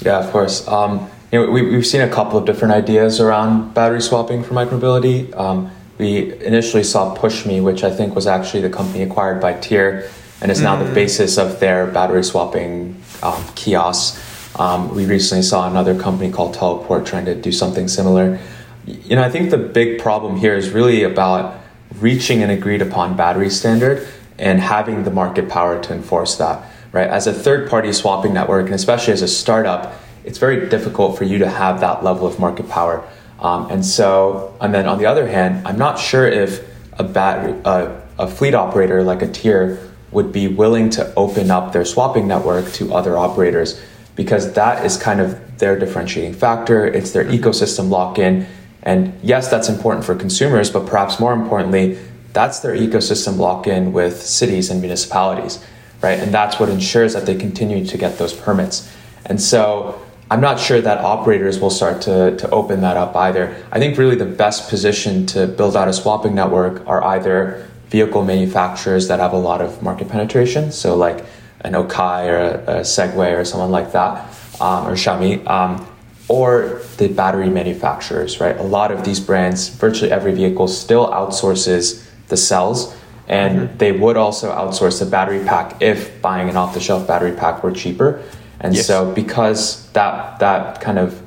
Yeah, of course. Um, you know, we, we've seen a couple of different ideas around battery swapping for micromobility. Um, we initially saw PushMe, which I think was actually the company acquired by Tier, and is now mm. the basis of their battery swapping um, kiosks. Um, we recently saw another company called Teleport trying to do something similar. You know, I think the big problem here is really about reaching an agreed upon battery standard and having the market power to enforce that. Right, as a third party swapping network, and especially as a startup, it's very difficult for you to have that level of market power. Um, and so, and then on the other hand, I'm not sure if a battery, uh, a fleet operator like a tier would be willing to open up their swapping network to other operators because that is kind of their differentiating factor. It's their mm-hmm. ecosystem lock in. And yes, that's important for consumers, but perhaps more importantly, that's their ecosystem lock in with cities and municipalities, right? And that's what ensures that they continue to get those permits. And so I'm not sure that operators will start to, to open that up either. I think really the best position to build out a swapping network are either vehicle manufacturers that have a lot of market penetration, so like an Okai or a, a Segway or someone like that, um, or Xiaomi, um, or the battery manufacturers, right? A lot of these brands, virtually every vehicle still outsources the cells, and mm-hmm. they would also outsource the battery pack if buying an off-the-shelf battery pack were cheaper. And yes. so because that that kind of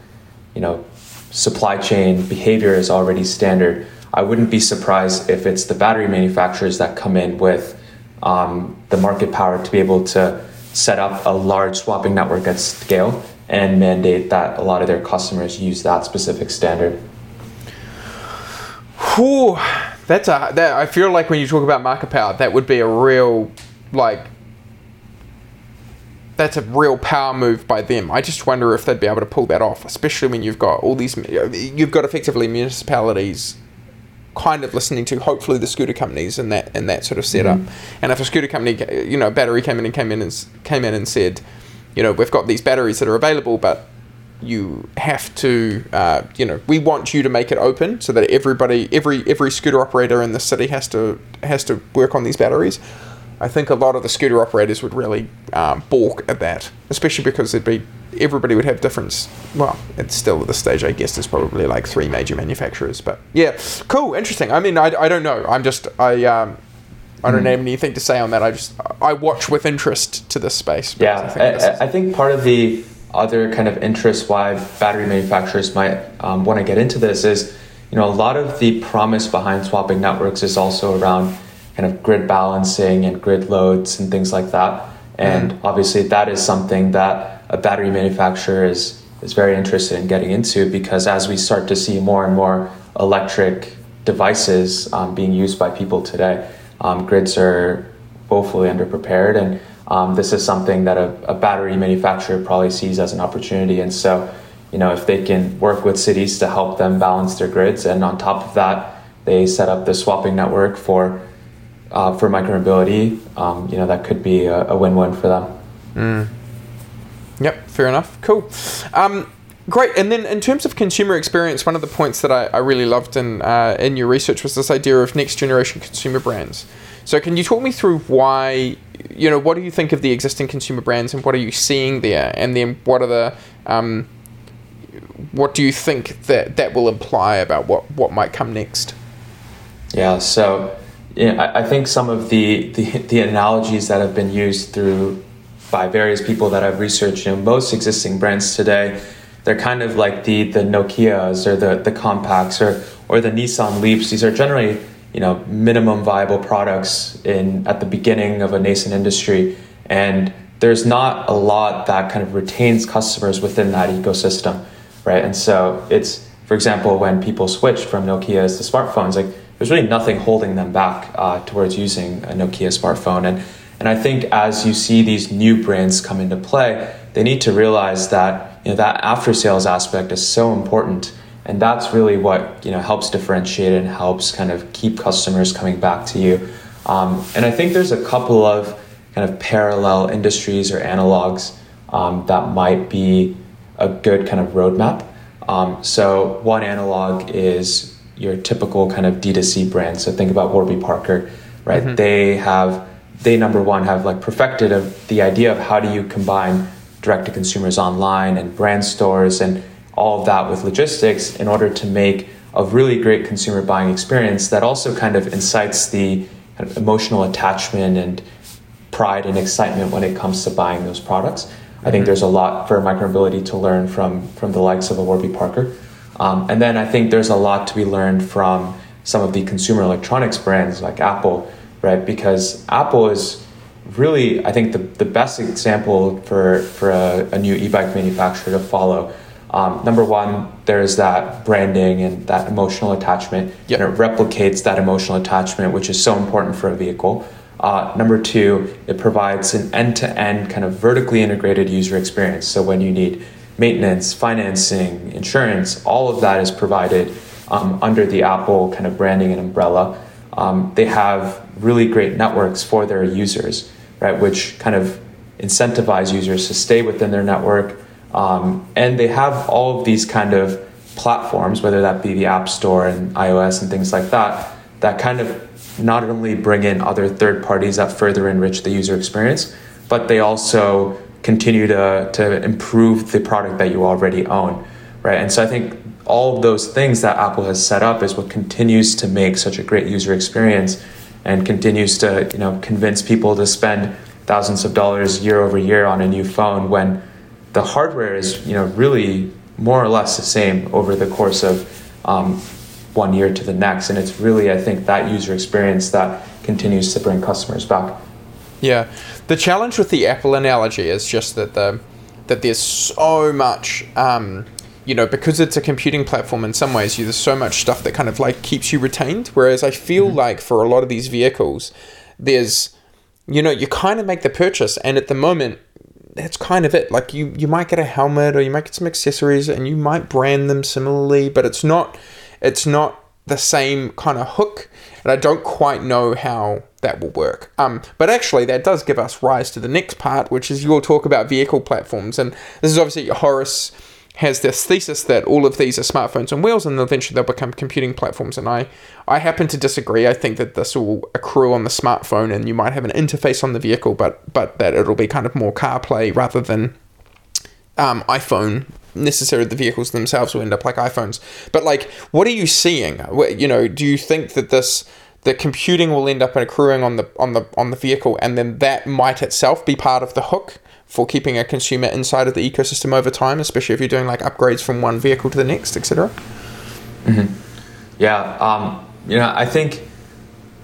you know supply chain behavior is already standard, I wouldn't be surprised if it's the battery manufacturers that come in with um, the market power to be able to set up a large swapping network at scale and mandate that a lot of their customers use that specific standard. Whew, that's a that I feel like when you talk about market power, that would be a real like that's a real power move by them. I just wonder if they'd be able to pull that off, especially when you've got all these you've got effectively municipalities kind of listening to hopefully the scooter companies and that and that sort of setup. Mm-hmm. And if a scooter company, you know, battery came in and came in and came in and said, you know, we've got these batteries that are available, but you have to, uh, you know, we want you to make it open so that everybody, every every scooter operator in the city has to has to work on these batteries. I think a lot of the scooter operators would really um, balk at that, especially because there'd be everybody would have different. Well, it's still at this stage, I guess. There's probably like three major manufacturers, but yeah, cool, interesting. I mean, I, I don't know. I'm just I um, I don't mm. have anything to say on that. I just I watch with interest to this space. Yeah, I think, I, I think, part of the other kind of interest why battery manufacturers might um, want to get into this is, you know, a lot of the promise behind swapping networks is also around kind of grid balancing and grid loads and things like that. And mm. obviously, that is something that a battery manufacturer is is very interested in getting into because as we start to see more and more electric devices um, being used by people today, um, grids are woefully underprepared, and um, this is something that a, a, battery manufacturer probably sees as an opportunity. And so, you know, if they can work with cities to help them balance their grids, and on top of that, they set up the swapping network for uh, for micromobility, um, you know, that could be a, a win-win for them. Mm. Fair enough. Cool. Um, great. And then in terms of consumer experience, one of the points that I, I really loved in uh, in your research was this idea of next generation consumer brands. So can you talk me through why? You know, what do you think of the existing consumer brands, and what are you seeing there? And then what are the um, what do you think that that will imply about what what might come next? Yeah. So. Yeah, I, I think some of the, the, the analogies that have been used through by various people that I've researched, you know, most existing brands today, they're kind of like the the Nokia's or the the Compaqs or or the Nissan Leafs. These are generally you know minimum viable products in at the beginning of a nascent industry, and there's not a lot that kind of retains customers within that ecosystem, right? And so it's for example when people switch from Nokia's to smartphones, like there's really nothing holding them back uh, towards using a Nokia smartphone and and I think as you see these new brands come into play, they need to realize that you know that after sales aspect is so important. And that's really what you know helps differentiate and helps kind of keep customers coming back to you. Um, and I think there's a couple of kind of parallel industries or analogs um, that might be a good kind of roadmap. Um, so one analog is your typical kind of D2C brand. So think about Warby Parker, right? Mm-hmm. They have they number one have like perfected of the idea of how do you combine direct to consumers online and brand stores and all of that with logistics in order to make a really great consumer buying experience that also kind of incites the kind of emotional attachment and pride and excitement when it comes to buying those products. Mm-hmm. I think mm-hmm. there's a lot for micromobility to learn from from the likes of a Warby Parker. Um, and then I think there's a lot to be learned from some of the consumer electronics brands like Apple right? Because Apple is really, I think, the, the best example for, for a, a new e bike manufacturer to follow. Um, number one, there's that branding and that emotional attachment, yep. and it replicates that emotional attachment, which is so important for a vehicle. Uh, number two, it provides an end to end kind of vertically integrated user experience. So when you need maintenance, financing, insurance, all of that is provided um, under the Apple kind of branding and umbrella. Um, they have really great networks for their users, right, which kind of incentivize users to stay within their network. Um, and they have all of these kind of platforms, whether that be the App Store and iOS and things like that, that kind of not only bring in other third parties that further enrich the user experience, but they also continue to, to improve the product that you already own, right? And so I think all of those things that Apple has set up is what continues to make such a great user experience and continues to, you know, convince people to spend thousands of dollars year over year on a new phone when the hardware is, you know, really more or less the same over the course of um, one year to the next. And it's really, I think, that user experience that continues to bring customers back. Yeah, the challenge with the Apple analogy is just that the that there's so much. Um, you know, because it's a computing platform in some ways, you, there's so much stuff that kind of like keeps you retained. Whereas I feel mm-hmm. like for a lot of these vehicles, there's, you know, you kind of make the purchase, and at the moment, that's kind of it. Like you, you might get a helmet or you might get some accessories, and you might brand them similarly, but it's not it's not the same kind of hook, and I don't quite know how that will work. Um, but actually, that does give us rise to the next part, which is you'll talk about vehicle platforms, and this is obviously Horace has this thesis that all of these are smartphones on wheels and eventually they'll become computing platforms and I, I happen to disagree. I think that this will accrue on the smartphone and you might have an interface on the vehicle but but that it'll be kind of more CarPlay rather than um, iPhone necessarily the vehicles themselves will end up like iPhones. But like, what are you seeing? You know, do you think that this the computing will end up accruing on the on the on the vehicle, and then that might itself be part of the hook for keeping a consumer inside of the ecosystem over time, especially if you're doing like upgrades from one vehicle to the next, etc. Mm-hmm. Yeah, um, you know, I think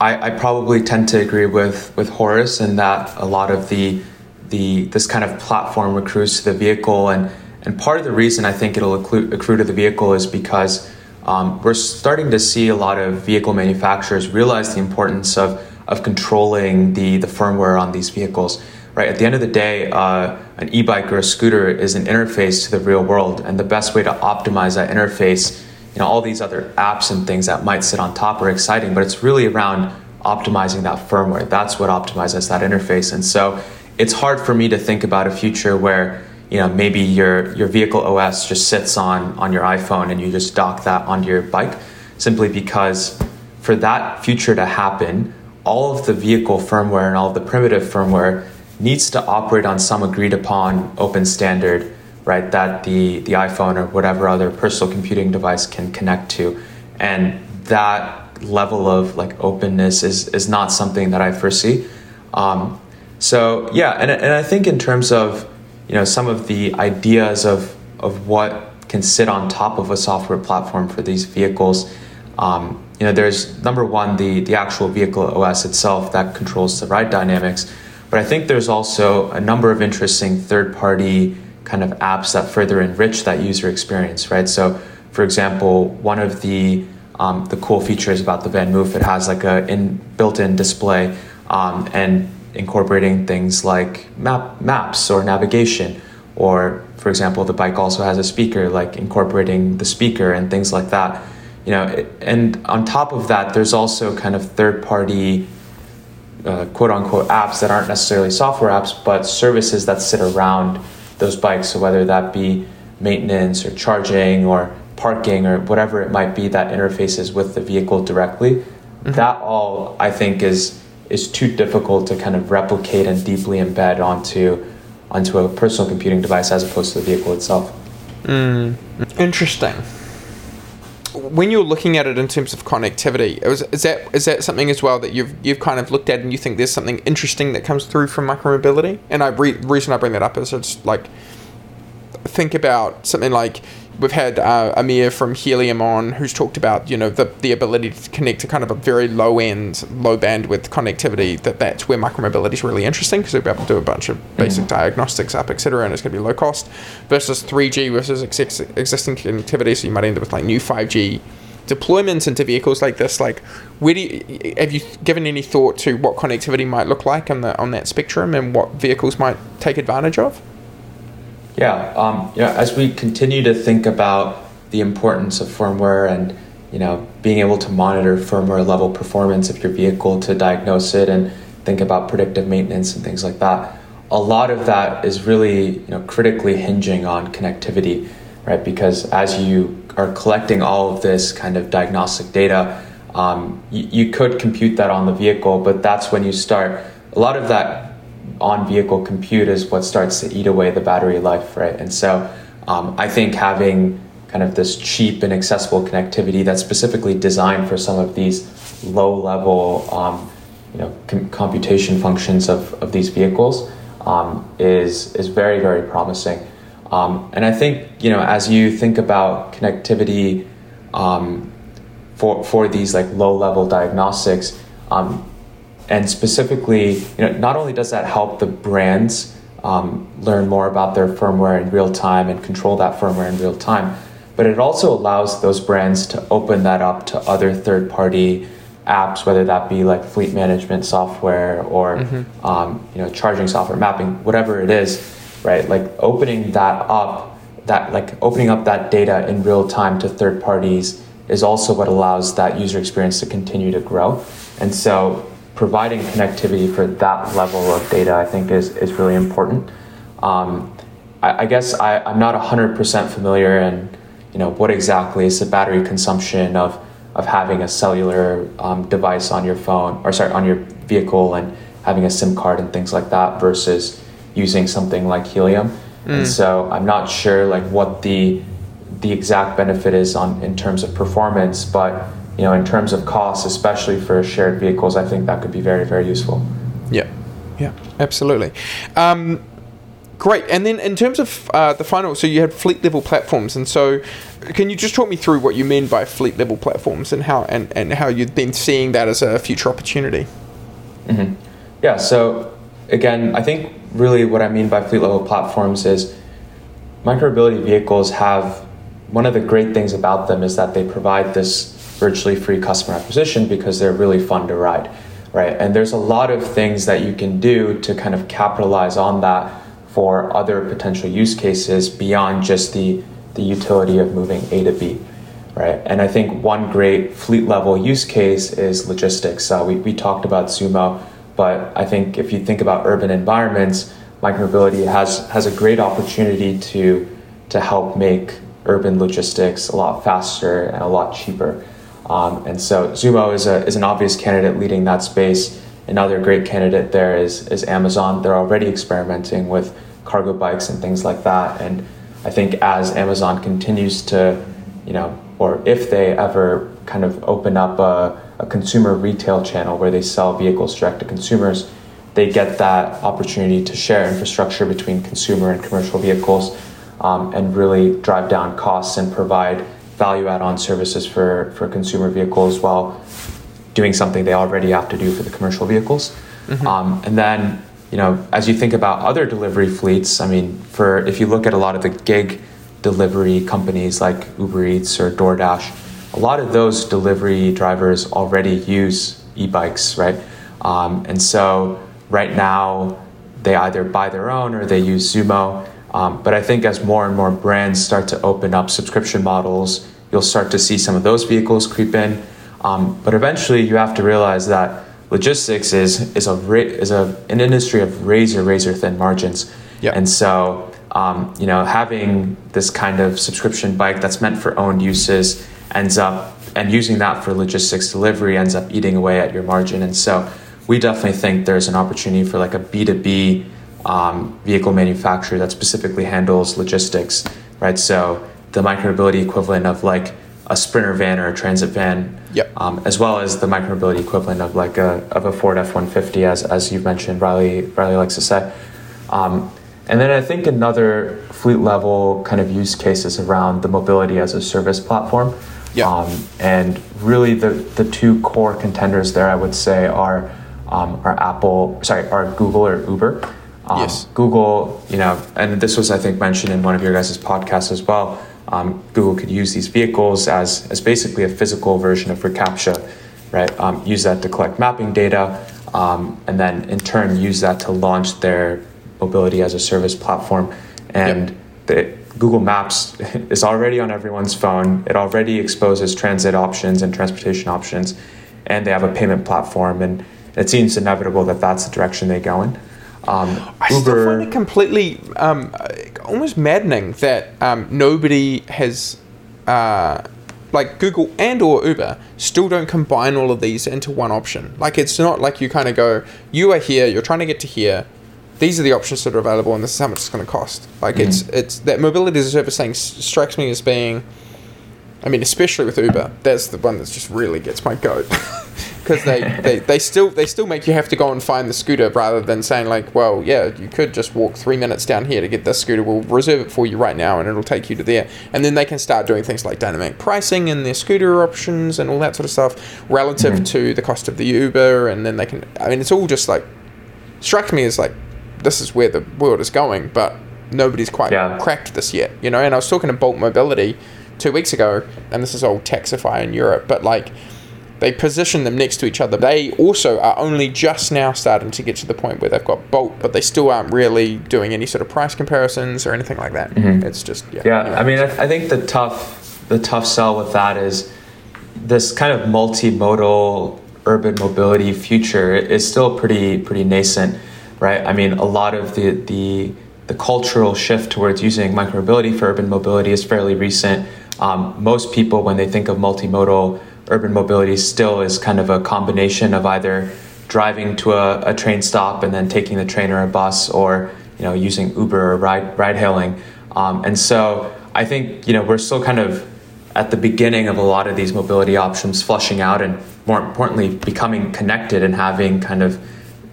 I, I probably tend to agree with with Horace in that a lot of the the this kind of platform accrues to the vehicle and and part of the reason I think it'll accrue, accrue to the vehicle is because um, we're starting to see a lot of vehicle manufacturers realize the importance of, of controlling the, the firmware on these vehicles. Right at the end of the day, uh, an e-bike or a scooter is an interface to the real world, and the best way to optimize that interface, you know, all these other apps and things that might sit on top are exciting, but it's really around optimizing that firmware. That's what optimizes that interface, and so it's hard for me to think about a future where you know maybe your your vehicle OS just sits on on your iPhone and you just dock that onto your bike simply because for that future to happen all of the vehicle firmware and all of the primitive firmware needs to operate on some agreed upon open standard right that the the iPhone or whatever other personal computing device can connect to and that level of like openness is is not something that I foresee um, so yeah and, and I think in terms of you know some of the ideas of of what can sit on top of a software platform for these vehicles. Um, you know, there's number one the the actual vehicle OS itself that controls the ride dynamics, but I think there's also a number of interesting third party kind of apps that further enrich that user experience, right? So, for example, one of the um, the cool features about the VanMoof, it has like a in built-in display, um, and incorporating things like map maps or navigation or for example the bike also has a speaker like incorporating the speaker and things like that you know and on top of that there's also kind of third party uh, quote unquote apps that aren't necessarily software apps but services that sit around those bikes so whether that be maintenance or charging or parking or whatever it might be that interfaces with the vehicle directly mm-hmm. that all i think is is too difficult to kind of replicate and deeply embed onto onto a personal computing device as opposed to the vehicle itself. Mm, interesting. When you're looking at it in terms of connectivity, is, is that is that something as well that you've you've kind of looked at and you think there's something interesting that comes through from micromobility? And I re- reason I bring that up is it's like think about something like we've had uh, Amir from Helium on who's talked about you know the, the ability to connect to kind of a very low end low bandwidth connectivity that that's where micromobility is really interesting because we'll be able to do a bunch of basic mm. diagnostics up etc and it's going to be low cost versus 3G versus ex- existing connectivity so you might end up with like new 5G deployments into vehicles like this, like where do you, have you given any thought to what connectivity might look like on the on that spectrum and what vehicles might take advantage of? Yeah, um, you know, as we continue to think about the importance of firmware and you know being able to monitor firmware level performance of your vehicle to diagnose it and think about predictive maintenance and things like that. A lot of that is really you know critically hinging on connectivity, right? Because as you are collecting all of this kind of diagnostic data, um, you, you could compute that on the vehicle, but that's when you start. A lot of that on vehicle compute is what starts to eat away the battery life, right? And so um, I think having kind of this cheap and accessible connectivity that's specifically designed for some of these low level um, you know, com- computation functions of, of these vehicles um, is, is very, very promising. Um, and I think, you know, as you think about connectivity um, for, for these like low level diagnostics, um, and specifically, you know, not only does that help the brands um, learn more about their firmware in real time and control that firmware in real time, but it also allows those brands to open that up to other third party apps, whether that be like fleet management software or mm-hmm. um, you know charging software, mapping, whatever it is, right? Like opening that up, that like opening up that data in real time to third parties is also what allows that user experience to continue to grow. And so providing connectivity for that level of data, I think, is is really important. Um, I, I, guess I, I'm not hundred percent familiar in you know what exactly is the battery consumption of of having a cellular um, device on your phone or sorry on your vehicle and having a SIM card and things like that versus using something like helium. Mm. And so I'm not sure like what the the exact benefit is on in terms of performance, but you know in terms of costs, especially for shared vehicles, I think that could be very very useful. Yeah, yeah, absolutely. Um, Great. And then in terms of uh, the final, so you had fleet level platforms, and so can you just talk me through what you mean by fleet level platforms and how and, and how you've been seeing that as a future opportunity? Mm-hmm. Yeah. So again, I think really what I mean by fleet level platforms is micromobility vehicles have one of the great things about them is that they provide this virtually free customer acquisition because they're really fun to ride, right? And there's a lot of things that you can do to kind of capitalize on that for other potential use cases beyond just the, the utility of moving A to B, right? And I think one great fleet level use case is logistics. Uh, we, we talked about Zoomo, but I think if you think about urban environments, micromobility has, has a great opportunity to, to help make urban logistics a lot faster and a lot cheaper. Um, and so Zoomo is, a, is an obvious candidate leading that space. Another great candidate there is, is Amazon. They're already experimenting with cargo bikes and things like that. And I think as Amazon continues to, you know, or if they ever kind of open up a, a consumer retail channel where they sell vehicles direct to consumers, they get that opportunity to share infrastructure between consumer and commercial vehicles um, and really drive down costs and provide value add on services for, for consumer vehicles while doing something they already have to do for the commercial vehicles. Mm-hmm. Um, and then you know, as you think about other delivery fleets, I mean, for if you look at a lot of the gig delivery companies like Uber Eats or DoorDash, a lot of those delivery drivers already use e-bikes, right? Um, and so right now, they either buy their own or they use Zoomo. Um, but I think as more and more brands start to open up subscription models, you'll start to see some of those vehicles creep in. Um, but eventually, you have to realize that logistics is is a is a an industry of razor razor thin margins. Yeah. And so um, you know having this kind of subscription bike that's meant for owned uses ends up and using that for logistics delivery ends up eating away at your margin. And so we definitely think there's an opportunity for like a B2B um, vehicle manufacturer that specifically handles logistics, right? So the micromobility equivalent of like a sprinter van or a transit van, yep. um, as well as the micromobility equivalent of like a of a Ford F one fifty, as as you've mentioned, Reilly Reilly likes to say. Um, and then I think another fleet level kind of use case is around the mobility as a service platform. Yep. Um, and really, the the two core contenders there, I would say, are um, are Apple, sorry, are Google or Uber. Um, yes. Google, you know, and this was I think mentioned in one of your guys' podcasts as well um, Google could use these vehicles as, as basically a physical version of reCAPTCHA, right? Um, use that to collect mapping data, um, and then in turn use that to launch their mobility as a service platform. And yep. the, Google Maps is already on everyone's phone. It already exposes transit options and transportation options, and they have a payment platform. And it seems inevitable that that's the direction they go in. Um, I Uber, still find it completely um, almost maddening that um, nobody has, uh, like Google and or Uber, still don't combine all of these into one option. Like it's not like you kind of go, you are here, you're trying to get to here. These are the options that are available, and this is how much it's going to cost. Like mm-hmm. it's it's that mobility as a service thing strikes me as being, I mean, especially with Uber, that's the one that just really gets my goat. because they, they, they still they still make you have to go and find the scooter rather than saying like well yeah you could just walk three minutes down here to get this scooter we'll reserve it for you right now and it'll take you to there and then they can start doing things like dynamic pricing and their scooter options and all that sort of stuff relative mm-hmm. to the cost of the Uber and then they can I mean it's all just like struck me as like this is where the world is going but nobody's quite yeah. cracked this yet you know and I was talking to Bolt Mobility two weeks ago and this is all Taxify in Europe but like they position them next to each other. They also are only just now starting to get to the point where they've got Bolt, but they still aren't really doing any sort of price comparisons or anything like that. Mm-hmm. It's just yeah. Yeah, anyway. I mean, I, th- I think the tough the tough sell with that is this kind of multimodal urban mobility future is still pretty pretty nascent, right? I mean, a lot of the the the cultural shift towards using micromobility for urban mobility is fairly recent. Um, most people, when they think of multimodal urban mobility still is kind of a combination of either driving to a, a train stop and then taking the train or a bus or you know using Uber or ride ride hailing. Um, and so I think you know we're still kind of at the beginning of a lot of these mobility options flushing out and more importantly becoming connected and having kind of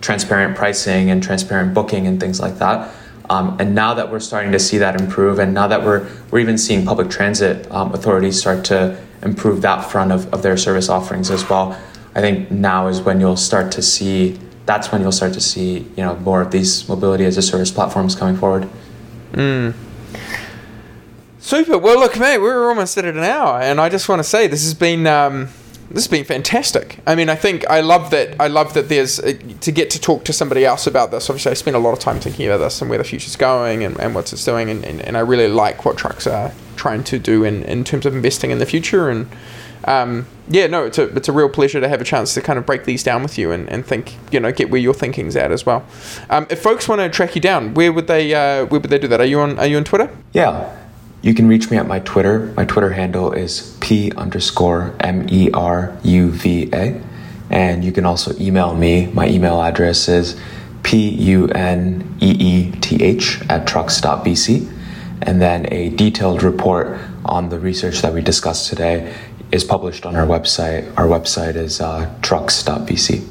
transparent pricing and transparent booking and things like that. Um, and now that we're starting to see that improve, and now that we're we're even seeing public transit um, authorities start to improve that front of, of their service offerings as well. I think now is when you'll start to see that's when you'll start to see you know more of these mobility as a service platforms coming forward. Mm. Super. Well, look, mate, we're almost at an hour, and I just want to say this has been um, this has been fantastic. I mean, I think I love that. I love that there's uh, to get to talk to somebody else about this. Obviously, I spent a lot of time thinking about this and where the future's going and, and what it's doing, and, and, and I really like what trucks are trying to do in, in terms of investing in the future. And um, yeah, no, it's a, it's a real pleasure to have a chance to kind of break these down with you and, and think, you know, get where your thinking's at as well. Um, if folks want to track you down, where would they uh, where would they do that? Are you on Are you on Twitter? Yeah. You can reach me at my Twitter. My Twitter handle is P underscore M E R U V A. And you can also email me. My email address is P U N E E T H at trucks.vc and then a detailed report on the research that we discussed today is published on our website. Our website is uh, trucks.vc.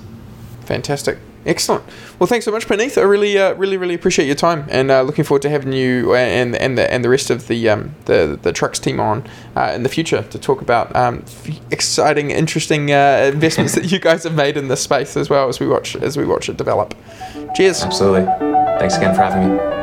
Fantastic. Excellent. Well, thanks so much, Puneeth. I really, uh, really, really appreciate your time, and uh, looking forward to having you and and the and the rest of the um, the the trucks team on uh, in the future to talk about um, exciting, interesting uh, investments that you guys have made in this space as well as we watch as we watch it develop. Cheers. Absolutely. Thanks again for having me.